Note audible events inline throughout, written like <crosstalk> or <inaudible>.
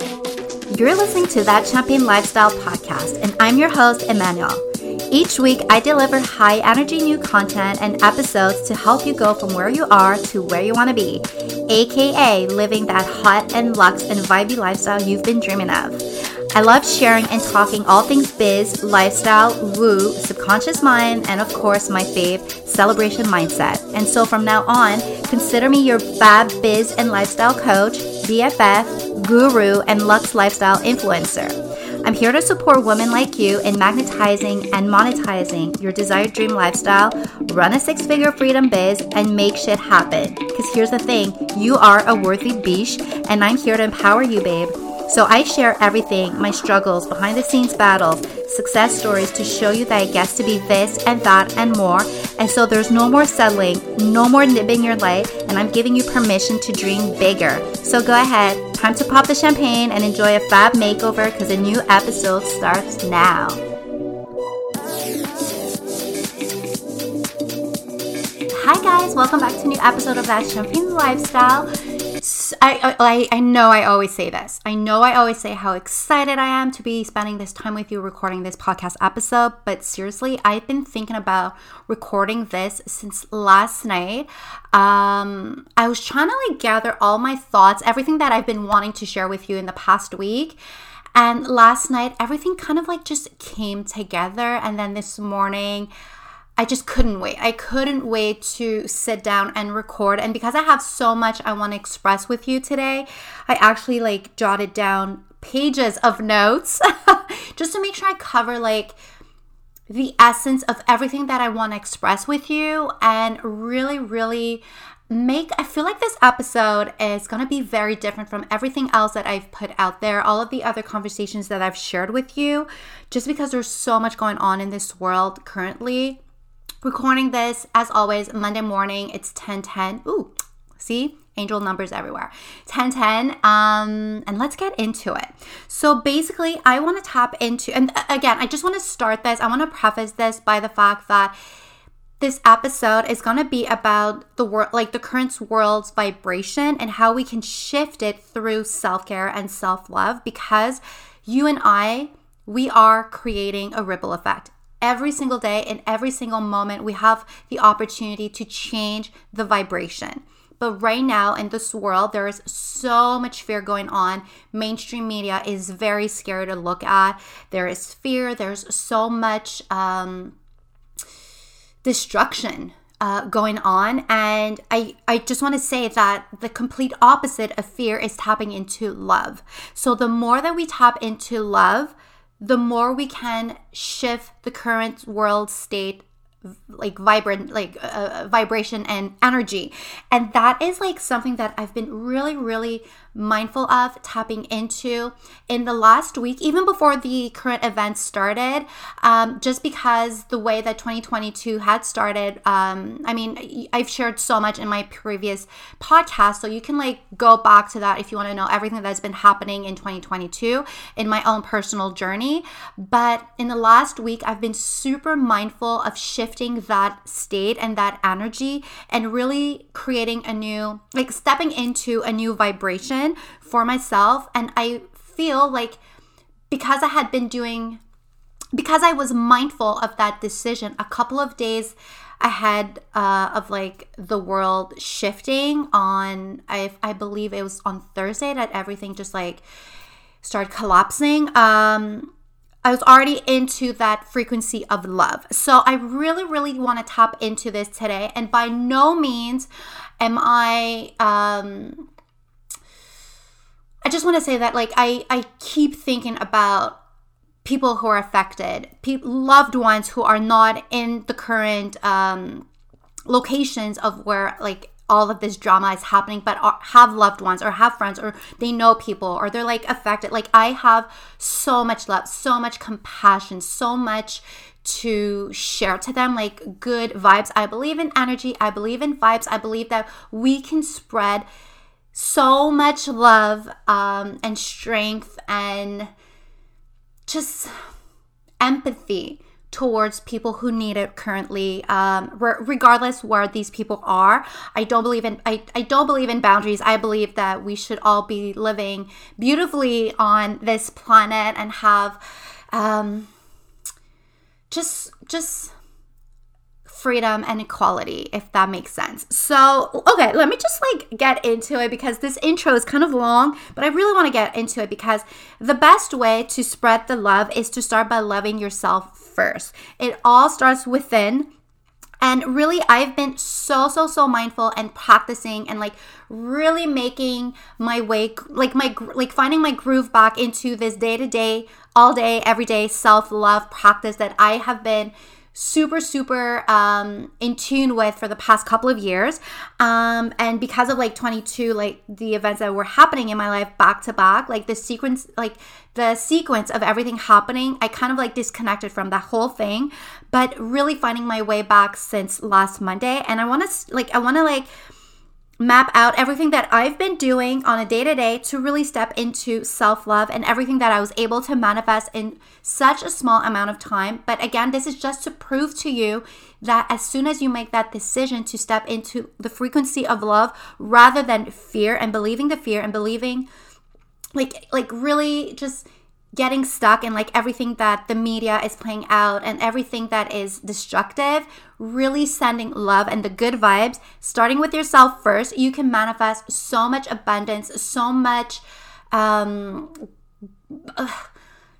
You're listening to That Champagne Lifestyle podcast, and I'm your host, Emmanuel. Each week, I deliver high energy new content and episodes to help you go from where you are to where you want to be, aka living that hot and luxe and vibey lifestyle you've been dreaming of. I love sharing and talking all things biz, lifestyle, woo, subconscious mind, and of course, my fave, celebration mindset. And so from now on, consider me your fab biz and lifestyle coach, BFF, guru, and Lux lifestyle influencer. I'm here to support women like you in magnetizing and monetizing your desired dream lifestyle, run a six figure freedom biz, and make shit happen. Because here's the thing you are a worthy biche, and I'm here to empower you, babe. So I share everything my struggles, behind the scenes battles, success stories to show you that it gets to be this and that and more. And so there's no more settling, no more nibbing your light, and I'm giving you permission to dream bigger. So go ahead, time to pop the champagne and enjoy a fab makeover because a new episode starts now. Hi guys, welcome back to a new episode of That Champagne Lifestyle. I, I, I know I always say this. I know I always say how excited I am to be spending this time with you recording this podcast episode, but seriously, I've been thinking about recording this since last night. Um, I was trying to like gather all my thoughts, everything that I've been wanting to share with you in the past week. And last night, everything kind of like just came together. And then this morning, I just couldn't wait. I couldn't wait to sit down and record. And because I have so much I want to express with you today, I actually like jotted down pages of notes <laughs> just to make sure I cover like the essence of everything that I want to express with you and really, really make I feel like this episode is going to be very different from everything else that I've put out there, all of the other conversations that I've shared with you, just because there's so much going on in this world currently recording this as always Monday morning. It's 10:10. Ooh, see? Angel numbers everywhere. 1010. Um, and let's get into it. So basically, I want to tap into, and again, I just want to start this. I want to preface this by the fact that this episode is going to be about the world, like the current world's vibration and how we can shift it through self care and self love because you and I, we are creating a ripple effect every single day in every single moment we have the opportunity to change the vibration. But right now in this world there is so much fear going on. Mainstream media is very scary to look at. There is fear. There's so much um, destruction uh, going on. And I, I just want to say that the complete opposite of fear is tapping into love. So the more that we tap into love the more we can shift the current world state like vibrant like uh, uh, vibration and energy. And that is like something that i've been really really mindful of tapping into in the last week, even before the current events started, um, just because the way that 2022 had started. Um, I mean, I've shared so much in my previous podcast, so you can like go back to that if you want to know everything that's been happening in 2022 in my own personal journey. But in the last week, I've been super mindful of shifting that state and that energy and really creating a new, like stepping into a new vibration for myself. And I feel like because I had been doing, because I was mindful of that decision a couple of days ahead uh, of like the world shifting on, I, I believe it was on Thursday that everything just like started collapsing. Um, I was already into that frequency of love. So I really, really want to tap into this today. And by no means am I um, I just want to say that like I I keep thinking about people who are affected, people loved ones who are not in the current um, locations of where like all of this drama is happening but are, have loved ones or have friends or they know people or they're like affected. Like i have so much love so much compassion so much to share to them like good vibes. I believe in energy. I believe in vibes. I believe that we can spread so much love um, and strength and just empathy towards people who need it currently um, re- regardless where these people are. I don't believe in I, I don't believe in boundaries. I believe that we should all be living beautifully on this planet and have um, just just freedom and equality if that makes sense. So okay let me just like get into it because this intro is kind of long but i really want to get into it because the best way to spread the love is to start by loving yourself first. It all starts within. And really, I've been so, so, so mindful and practicing and like really making my way, like my, like finding my groove back into this day to day, all day, every day self love practice that I have been super super um in tune with for the past couple of years. Um and because of like 22 like the events that were happening in my life back to back like the sequence like the sequence of everything happening i kind of like disconnected from that whole thing but really finding my way back since last monday. And i want to like i want to like map out everything that I've been doing on a day to day to really step into self love and everything that I was able to manifest in such a small amount of time. But again, this is just to prove to you that as soon as you make that decision to step into the frequency of love rather than fear and believing the fear and believing like like really just getting stuck in like everything that the media is playing out and everything that is destructive, really sending love and the good vibes, starting with yourself first, you can manifest so much abundance, so much um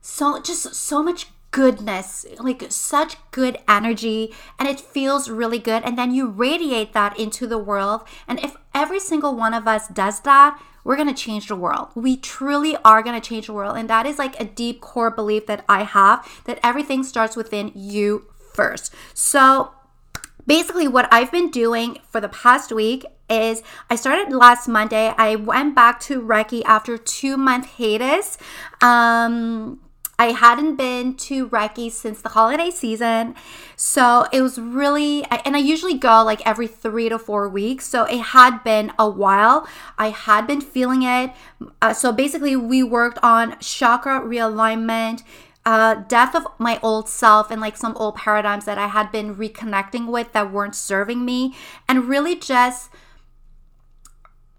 so just so much goodness, like such good energy, and it feels really good. And then you radiate that into the world. And if every single one of us does that, we're going to change the world. We truly are going to change the world. And that is like a deep core belief that I have that everything starts within you first. So, basically, what I've been doing for the past week is I started last Monday. I went back to Reiki after two month hiatus. Um, I hadn't been to Reiki since the holiday season. So it was really, and I usually go like every three to four weeks. So it had been a while. I had been feeling it. Uh, so basically, we worked on chakra realignment. Uh, death of my old self and like some old paradigms that I had been reconnecting with that weren't serving me, and really just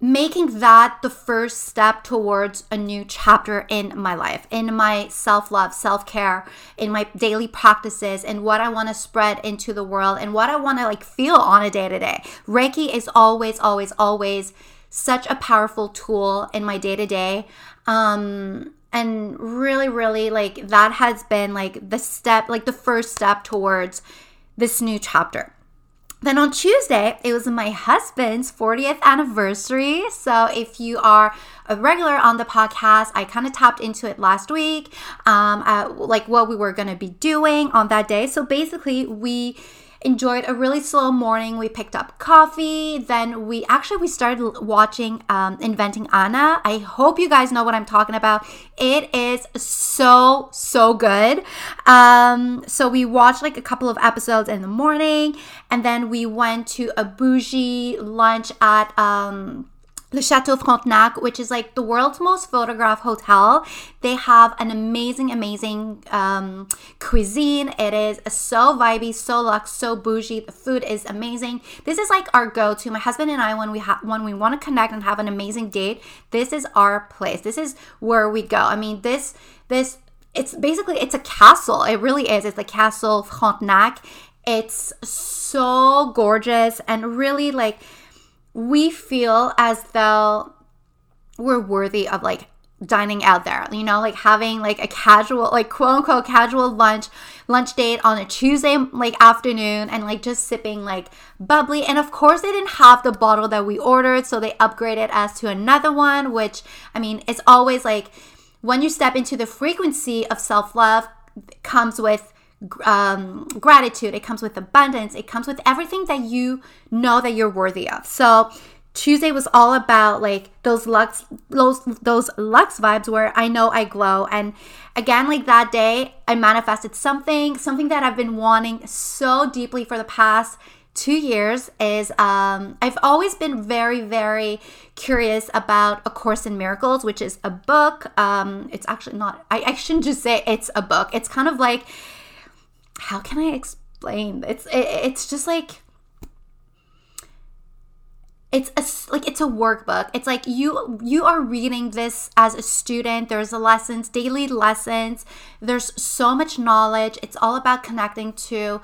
making that the first step towards a new chapter in my life, in my self love, self care, in my daily practices, and what I want to spread into the world and what I want to like feel on a day to day. Reiki is always, always, always such a powerful tool in my day to day. Um, and really, really, like that has been like the step, like the first step towards this new chapter. Then on Tuesday, it was my husband's 40th anniversary. So if you are a regular on the podcast, I kind of tapped into it last week, um, like what we were going to be doing on that day. So basically, we enjoyed a really slow morning. We picked up coffee. Then we actually we started watching um, Inventing Anna. I hope you guys know what I'm talking about. It is so so good. Um, so we watched like a couple of episodes in the morning, and then we went to a bougie lunch at um, Le Chateau Frontenac, which is like the world's most photographed hotel. They have an amazing, amazing um, cuisine. It is so vibey, so luxe, so bougie. The food is amazing. This is like our go-to. My husband and I, when we when we want to connect and have an amazing date, this is our place. This is where we go. I mean, this this it's basically it's a castle. It really is. It's the Castle Frontenac. It's so gorgeous and really like we feel as though we're worthy of like dining out there you know like having like a casual like quote unquote casual lunch lunch date on a tuesday like afternoon and like just sipping like bubbly. And of course they didn't have the bottle that we ordered so they upgraded us to another one which i mean it's always like when you step into the frequency of self-love comes with um, gratitude, it comes with abundance, it comes with everything that you know that you're worthy of. So Tuesday was all about like those lux those those lux vibes where I know I glow. And again like that day I manifested something. Something that I've been wanting so deeply for the past 2 years is um I've always been very very curious about A Course in Miracles which is a book. Um it's actually not I, I shouldn't just say it's a book. It's kind of like how can I explain? It's it, it's just like it's a like it's a workbook. It's like you you are reading this as a student. There's a lessons daily lessons. There's so much knowledge. It's all about connecting to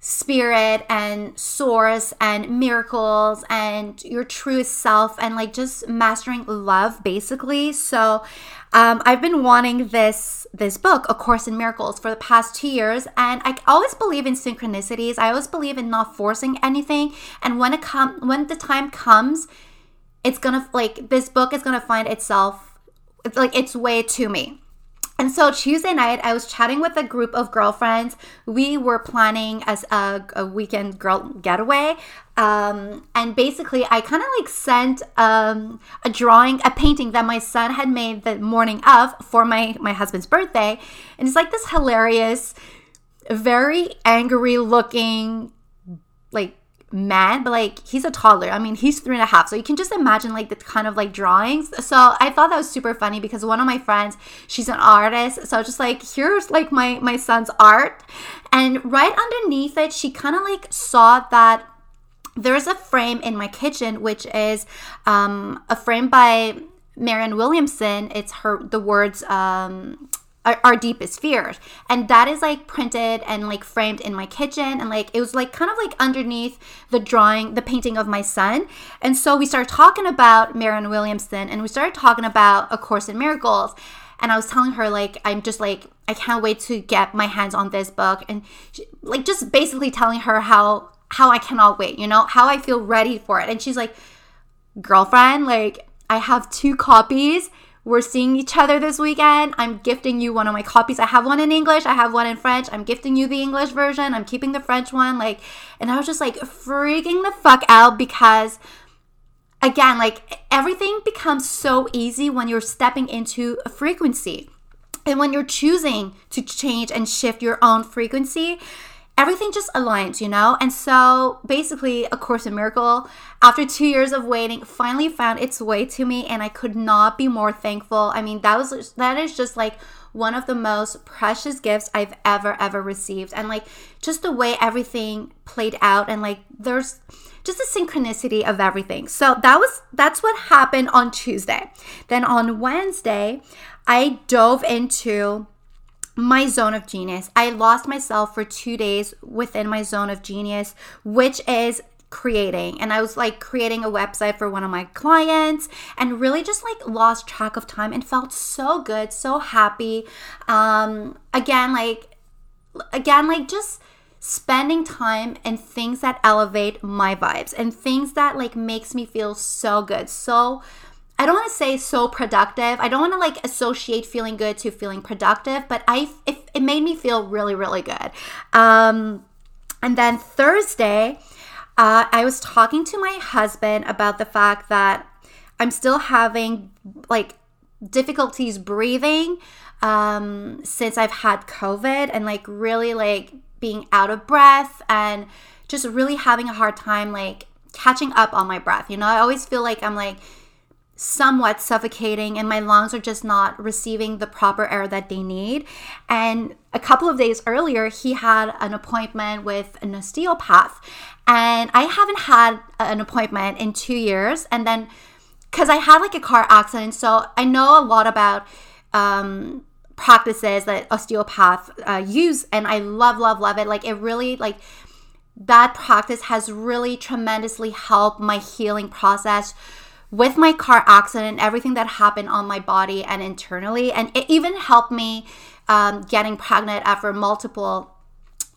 spirit and source and miracles and your truest self and like just mastering love basically. So um, i've been wanting this this book a course in miracles for the past two years and i always believe in synchronicities. I always believe in not forcing anything and when it come when the time comes it's gonna like this book is gonna find itself it's like its way to me and so Tuesday night, I was chatting with a group of girlfriends. We were planning as a, a weekend girl getaway. Um, and basically, I kind of like sent um, a drawing, a painting that my son had made the morning of for my, my husband's birthday. And it's like this hilarious, very angry looking, like man, but like he's a toddler. I mean, he's three and a half. So you can just imagine like the kind of like drawings. So I thought that was super funny because one of my friends, she's an artist. So I was just like, here's like my my son's art. And right underneath it, she kind of like saw that there's a frame in my kitchen, which is um, a frame by Marianne Williamson. It's her the words um, our, deepest fears. And that is like printed and like framed in my kitchen. And like it was like kind of like underneath the drawing the painting of my son. And so we started talking about Marianne Williamson and we started talking about a course in miracles. And I was telling her like I'm just like I can't wait to get my hands on this book. And she, like just basically telling her how how I cannot wait you know how I feel ready for it. And she's like girlfriend like I have two copies we're seeing each other this weekend. I'm gifting you one of my copies. I have one in English, I have one in French. I'm gifting you the English version. I'm keeping the French one. Like, and I was just like freaking the fuck out because again, like everything becomes so easy when you're stepping into a frequency. And when you're choosing to change and shift your own frequency, everything just aligns, you know? And so basically, A Course in Miracle, after two years of waiting, finally found its way to me, and I could not be more thankful. I mean, that was that is just like one of the most precious gifts I've ever, ever received. And like just the way everything played out, and like there's just the synchronicity of everything. So that was that's what happened on Tuesday. Then on Wednesday, I dove into my zone of genius. I lost myself for two days within my zone of genius, which is creating and i was like creating a website for one of my clients and really just like lost track of time and felt so good so happy um again like again like just spending time and things that elevate my vibes and things that like makes me feel so good so I don't want to say so productive. I don't want to like associate feeling good to feeling productive, but I it, it made me feel really really good. Um, and then Thursday, uh, I was talking to my husband about the fact that I'm still having like difficulties breathing um, since I've had COVID and like really like being out of breath and just really having a hard time like catching up on my breath. You know, I always feel like I'm like somewhat suffocating and my lungs are just not receiving the proper air that they need. And a couple of days earlier, he had an appointment with an osteopath. And I haven't had an appointment in two years. And then, because I had like a car accident, so I know a lot about um, practices that osteopaths uh, use. And I love, love, love it. Like, it really, like, that practice has really tremendously helped my healing process with my car accident, everything that happened on my body and internally. And it even helped me um, getting pregnant after multiple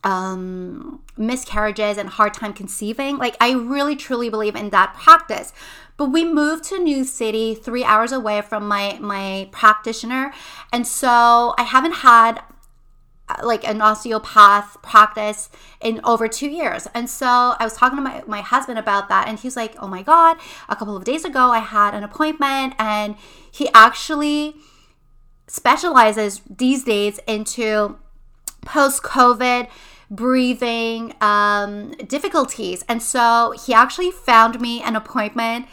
um, miscarriages and hard time conceiving. Like, I really truly believe in that practice. But we moved to a new city, three hours away from my my practitioner, and so I haven't had like an osteopath practice in over two years. And so I was talking to my, my husband about that, and he was like, Oh my God, a couple of days ago I had an appointment, and he actually specializes these days into post COVID breathing um, difficulties. And so he actually found me an appointment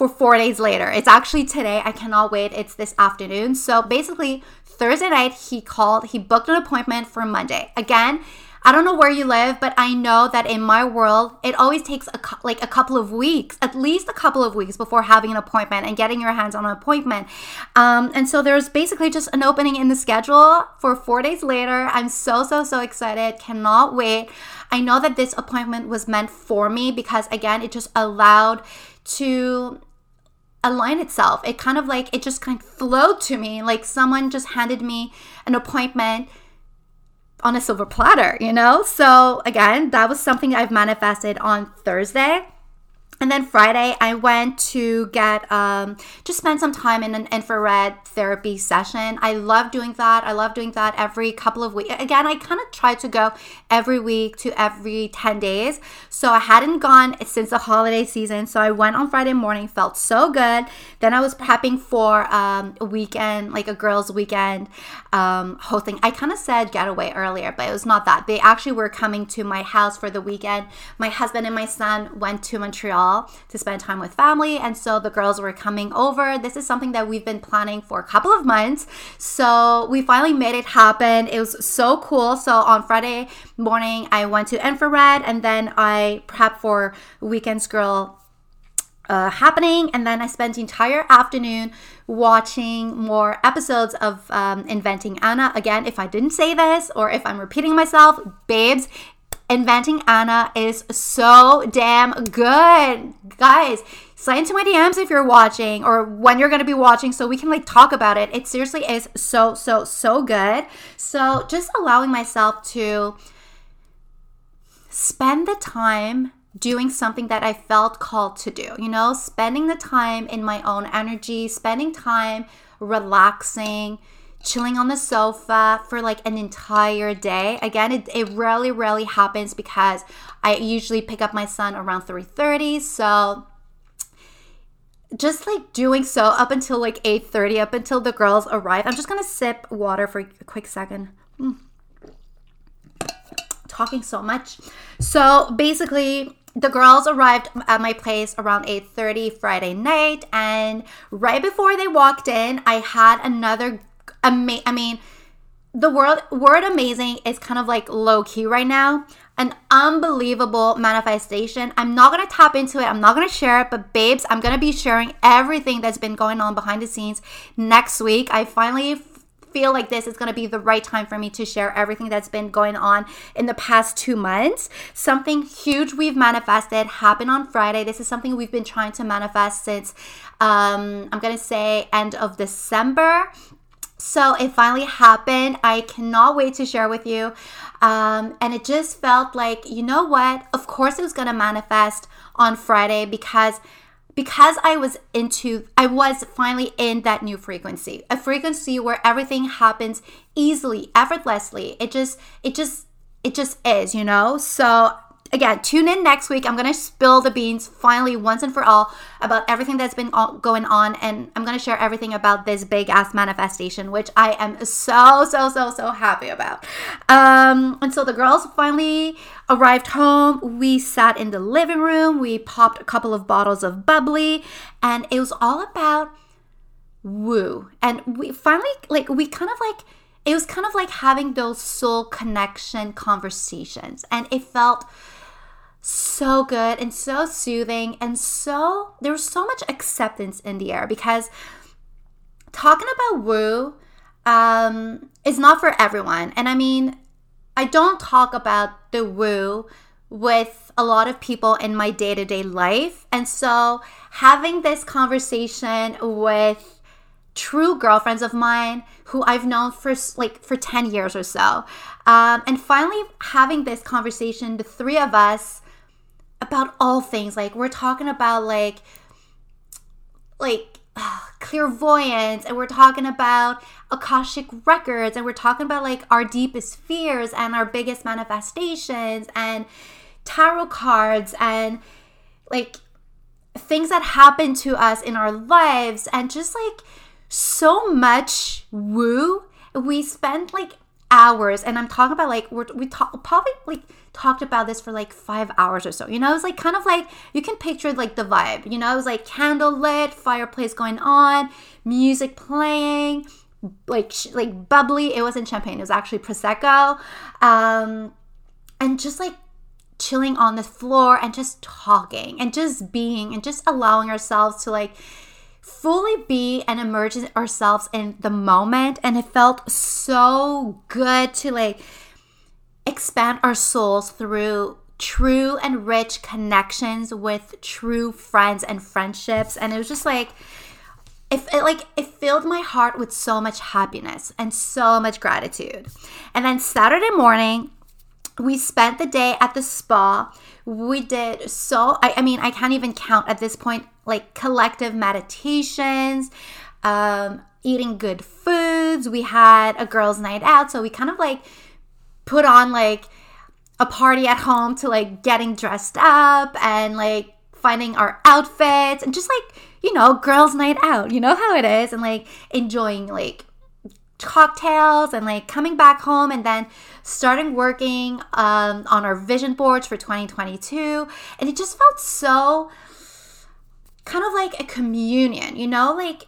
for four days later. It's actually today. I cannot wait. It's this afternoon. So basically, Thursday night, he called, he booked an appointment for Monday. Again, I don't know where you live, but I know that in my world, it always takes a, like a couple of weeks, at least a couple of weeks before having an appointment and getting your hands on an appointment. Um, and so there's basically just an opening in the schedule for four days later. I'm so, so, so excited. Cannot wait. I know that this appointment was meant for me because, again, it just allowed to align itself. It kind of like, it just kind of flowed to me. Like someone just handed me an appointment on a silver platter, you know? So again, that was something I've manifested on Thursday. And then Friday, I went to get um, just spend some time in an infrared therapy session. I love doing that. I love doing that every couple of weeks. Again, I kind of try to go every week to every 10 days. So I hadn't gone since the holiday season. So I went on Friday morning, felt so good. Then I was prepping for um, a weekend, like a girls' weekend um, hosting. I kind of said getaway earlier, but it was not that. They actually were coming to my house for the weekend. My husband and my son went to Montreal to spend time with family. And so the girls were coming over. This is something that we've been planning for a couple of months. So we finally made it happen. It was so cool. So on Friday morning, I went to infrared and then I prepped for Weekends Girl uh, happening. And then I spent the entire afternoon watching more episodes of um, Inventing Anna. Again, if I didn't say this or if I'm repeating myself, babes, Inventing Anna is so damn good. Guys, slide into my DMs if you're watching or when you're going to be watching so we can like talk about it. It seriously is so, so, so good. So just allowing myself to spend the time doing something that I felt called to do, you know, spending the time in my own energy, spending time relaxing chilling on the sofa for like an entire day. Again, it, it rarely, rarely happens because I usually pick up my son around 3.30. So just like doing so up until like 8.30, up until the girls arrive. I'm just going to sip water for a quick second. Mm. Talking so much. So basically, the girls arrived at my place around 8:30 Friday night and right before they walked in I had another ama- I mean, the word word amazing is kind of like low key right now. An unbelievable manifestation. I'm not gonna tap into it. I'm not gonna share it, but babes, I'm gonna be sharing everything that's been going on behind the scenes next week. I finally feel like this is going to be the right time for me to share everything that's been going on in the past two months. Something huge we've manifested happened on Friday. This is something we've been trying to manifest since, um, I'm going to say, end of December. So it finally happened. I cannot wait to share with you. Um, and it just felt like, you know what? Of course it was going to manifest on Friday because because I was into I was finally in that new frequency. A frequency where everything happens easily, effortlessly. It just it just it just is, you know? So again, tune in next week. I'm going to spill the beans finally once and for all about everything that's been going on. And I'm going to share everything about this big ass manifestation, which I am so, so, so, so happy about. Um, and so the girls finally arrived home. We sat in the living room. We popped a couple of bottles of bubbly. And it was all about woo. And we finally, like, we kind of like, it was kind of like having those soul connection conversations. And it felt so good and so soothing and so there was so much acceptance in the air because talking about woo um, is not for everyone. And I mean, I don't talk about the woo with a lot of people in my day to day life. And so having this conversation with true girlfriends of mine who I've known for like for 10 years or so. Um, and finally having this conversation, the three of us about all things. Like we're talking about like like clairvoyance and we're talking about akashic records and we're talking about like our deepest fears and our biggest manifestations and tarot cards and like things that happen to us in our lives and just like so much woo we spend like hours and i'm talking about like we're, we talk probably like talked about this for like five hours or so. You know, it was like kind of like you can picture like the vibe. You know, it was like candle lit, fireplace going on, music playing, like like bubbly. It wasn't champagne. It was actually prosecco, um, and just like chilling on the floor and just talking and just being and just allowing ourselves to like fully be and immerse ourselves in the moment. And it felt so good to like expand our souls through true and rich connections with true friends and friendships. And it was just like it, it, like it filled my heart with so much happiness and so much gratitude. And then saturday morning we spent the day at the spa. We did so I, I mean i can't even count at this point like collective meditations um eating good foods. We had a girls night out so we kind of like put on like a party at home to like getting dressed up and like finding our outfits and just like you know girls night out. You know how it is? And like enjoying like cocktails and like coming back home and then starting working um, on our vision boards for 2022 and it just felt so kind of like a communion you know? Like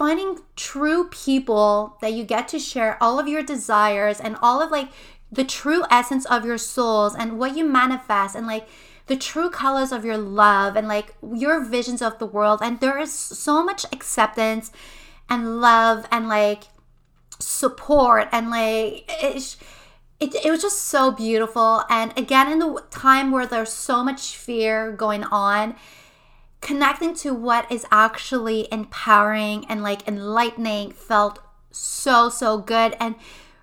finding true people that you get to share all of your desires and all of like the true essence of your souls and what you manifest and like the true colors of your love and like your visions of the world. And there is so much acceptance and love and like support and like it, it, it was just so beautiful. And again in the time where there's so much fear going on connecting to what is actually empowering and like enlightening felt so so good and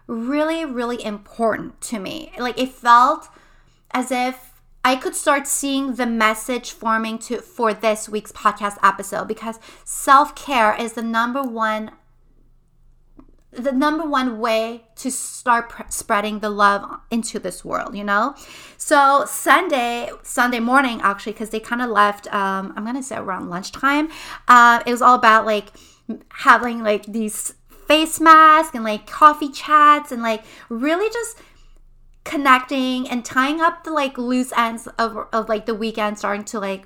really really important to me. Like it felt as if I could start seeing the message forming to for this week's podcast episode because self-care is the number one the number one way to start pr- spreading the love into this world you know? So sunday sunday morning actually because they kind of left um, i'm gonna say around lunchtime uh, it was all about like having like these face masks and like coffee chats and like really just connecting and tying up the like loose ends of, of like the weekend starting to like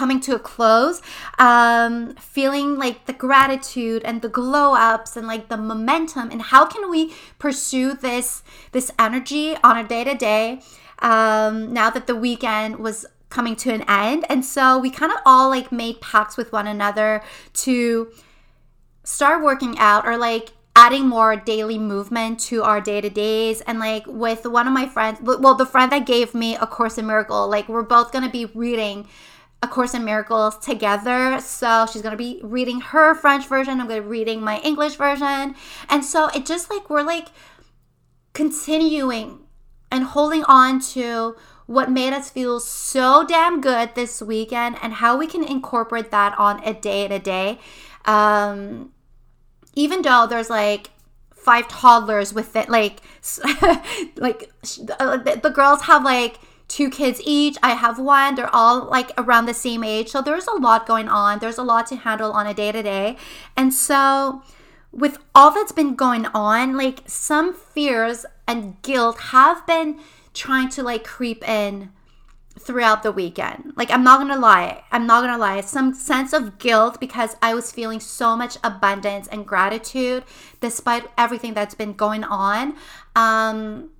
coming to a close um feeling like the gratitude and the glow ups and like the momentum and how can we pursue this this energy on a day to day now that the weekend was coming to an end and so we kind of all like made pacts with one another to start working out or like adding more daily movement to our day to days. And like with one of my friends, well, the friend that gave me A Course in Miracle, like we're both to be reading a Course in Miracles together. So she's going to be reading her French version. I'm going to be reading my English version. And so it just like we're like continuing and holding on to what made us feel so damn good this weekend and how we can incorporate that on a day to a day. Um, even though there's like five toddlers with it, like, <laughs> like uh, the girls have like two kids each. I have one. They're all like around the same age. So there's a lot going on. There's a lot to handle on a day to day. And so with all that's been going on, like some fears and guilt have been trying to like creep in throughout the weekend. Like I'm not going to lie. I'm not going to lie. Some sense of guilt because I was feeling so much abundance and gratitude despite everything that's been going on. Um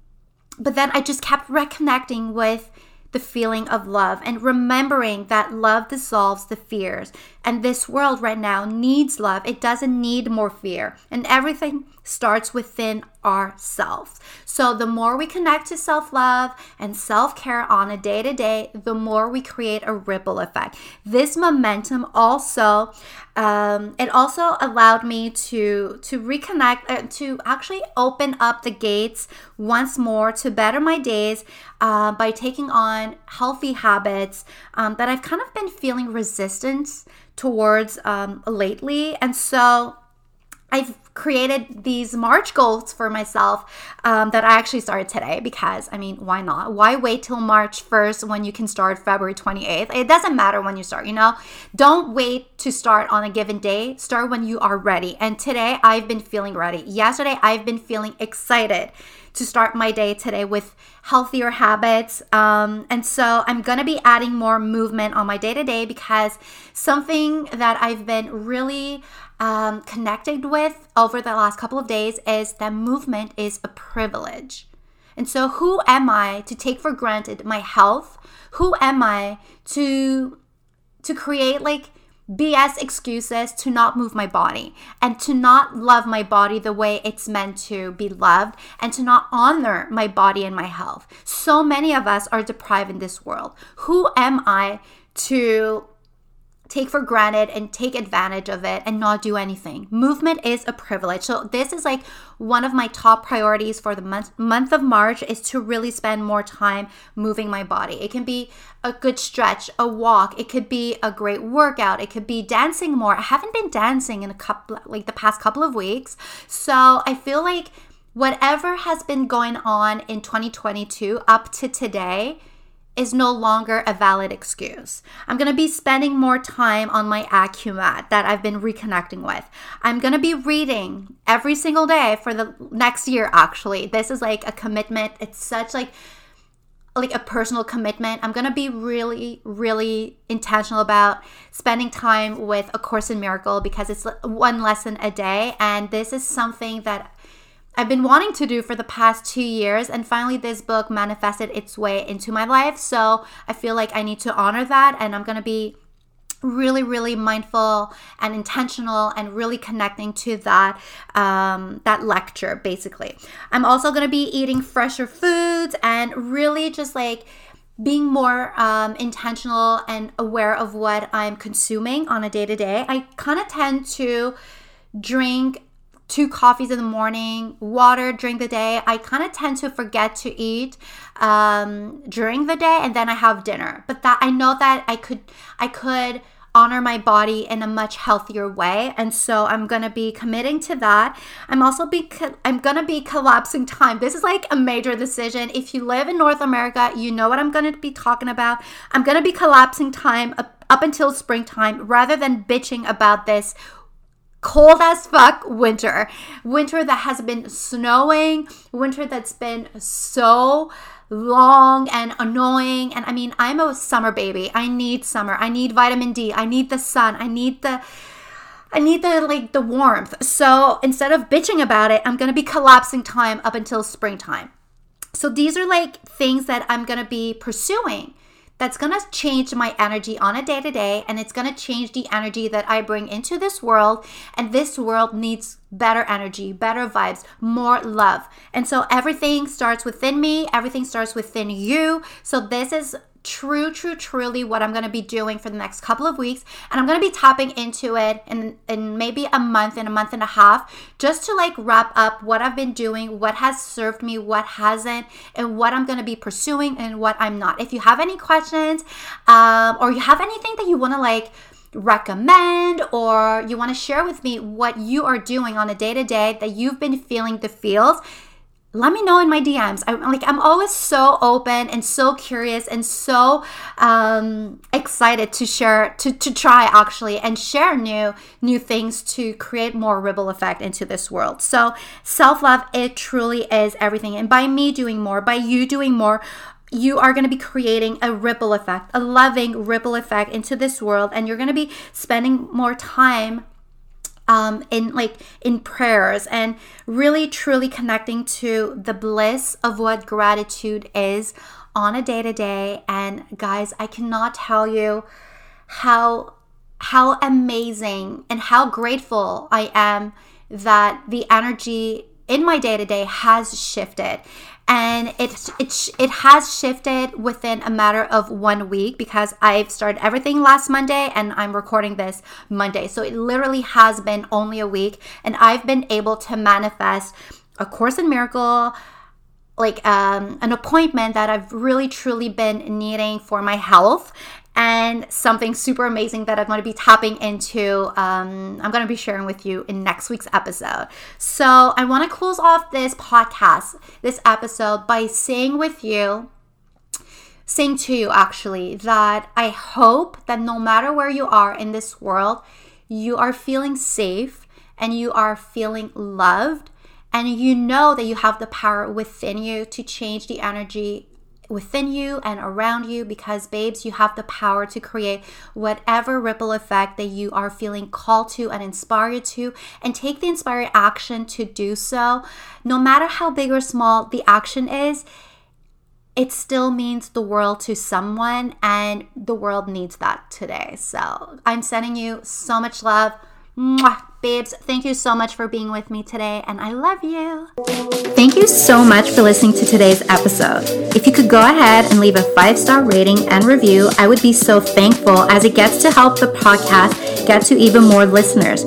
but then I just kept reconnecting with the feeling of love and remembering that love dissolves the fears. And this world right now needs love, it doesn't need more fear. And everything starts within ourselves. So the more we connect to self love and self care on a day to day, the more we create a ripple effect. This momentum also um, it also allowed me to to reconnect uh, to actually open up the gates once more to better my days uh, by taking on healthy habits um, that I've kind of been feeling resistance towards um, lately, and so I've created these March goals for myself um, that I actually started today because, I mean, why not? Why wait till March 1st when you can start February 28th? It doesn't matter when you start, you know? Don't wait to start on a given day. Start when you are ready. And today I've been feeling ready. Yesterday I've been feeling excited to start my day today with healthier habits. Um, and so I'm to be adding more movement on my day to day because something that I've been really um, connected with over the last couple of days is that movement is a privilege. And so, who am I to take for granted my health? Who am I to to create like BS excuses to not move my body and to not love my body the way it's meant to be loved and to not honor my body and my health. So many of us are deprived in this world. Who am I to take for granted and take advantage of it and not do anything. Movement is a privilege. So this is like one of my top priorities for the month month of March is to really spend more time moving my body. It can be a good stretch, a walk, it could be a great workout, it could be dancing more. I haven't been dancing in a couple like the past couple of weeks. So I feel like whatever has been going on in 2022 up to today is no longer a valid excuse. I'm going to be spending more time on my acumat that I've been reconnecting with. I'm going to be reading every single day for the next year actually. This is like a commitment. It's such like like a personal commitment. I'm going to be really really intentional about spending time with a course in miracle because it's one lesson a day and this is something that I've been wanting to do for the past two years, and finally, this book manifested its way into my life. So I feel like I need to honor that, and I'm gonna be really really mindful and intentional and really connecting to that um, that lecture basically i'm also going to be eating fresher foods and really just like being more um, intentional and aware of what i'm consuming on a day to day i kind of tend to drink two coffees in the morning, water during the day. I kind of tend to forget to eat um, during the day, and then I have dinner. But that I know that I could I could honor my body in a much healthier way and so i'm going to be committing to that i'm also be i'm going to be collapsing time this is like a major decision if you live in north america you know what i'm going to be talking about i'm going to be collapsing time up until springtime rather than bitching about this cold as fuck winter. Winter that has been snowing, winter that's been so long and annoying. And I mean, I'm a summer baby. I need summer. I need vitamin D. I need the sun. I need the I need the like the warmth. So instead of bitching about it, I'm to be collapsing time up until springtime. So these are like things that I'm to be pursuing that's going to change my energy on a day to day and it's going to change the energy that I bring into this world. And this world needs better energy, better vibes, more love. And so everything starts within me, everything starts within you. So this is true, true, truly what I'm going to be doing for the next couple of weeks. And I'm going to be tapping into it in, in maybe a month, in a month and a half, just to like wrap up what I've been doing, what has served me, what hasn't, and what I'm going to be pursuing and what I'm not. If you have any questions um, or you have anything that you want to like, recommend or you want to share with me what you are doing on a day to day that you've been feeling the feels let me know in my DMs. I'm like I'm always so open and so curious and so um, excited to share to to try actually and share new new things to create more ripple effect into this world. So self love it truly is everything, and by me doing more, by you doing more. You are going to be creating a ripple effect, a loving ripple effect into this world, and you're going to be spending more time um, in like in prayers and really truly connecting to the bliss of what gratitude is on a day to day. And guys, I cannot tell you how how amazing and how grateful I am that the energy in my day to day has shifted and it's it's it has shifted within a matter of one week because I've started everything last Monday and I'm recording this Monday. So it literally has been only a week and I've been able to manifest a course in miracle like um, an appointment that I've really truly been needing for my health and something super amazing that I'm going to be tapping into. Um, I'm going to be sharing with you in next week's episode. So, I want to close off this podcast, this episode, by saying with you, saying to you actually, that I hope that no matter where you are in this world, you are feeling safe and you are feeling loved and you know that you have the power within you to change the energy within you and around you because, babes, you have the power to create whatever ripple effect that you are feeling called to and inspired to, and take the inspired action to do so. No matter how big or small the action is, it still means the world to someone, and the world needs that today. So I'm sending you so much love. Mwah. Babes, thank you so much for being with me today, and I love you. Thank you so much for listening to today's episode. If you could go ahead and leave a five star rating and review, I would be so thankful as it gets to help the podcast get to even more listeners.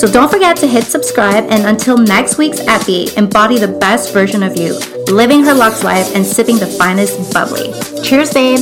So don't forget to hit subscribe, and until next week's epi, embody the best version of you, living her Lux life and sipping the finest bubbly. Cheers, babe.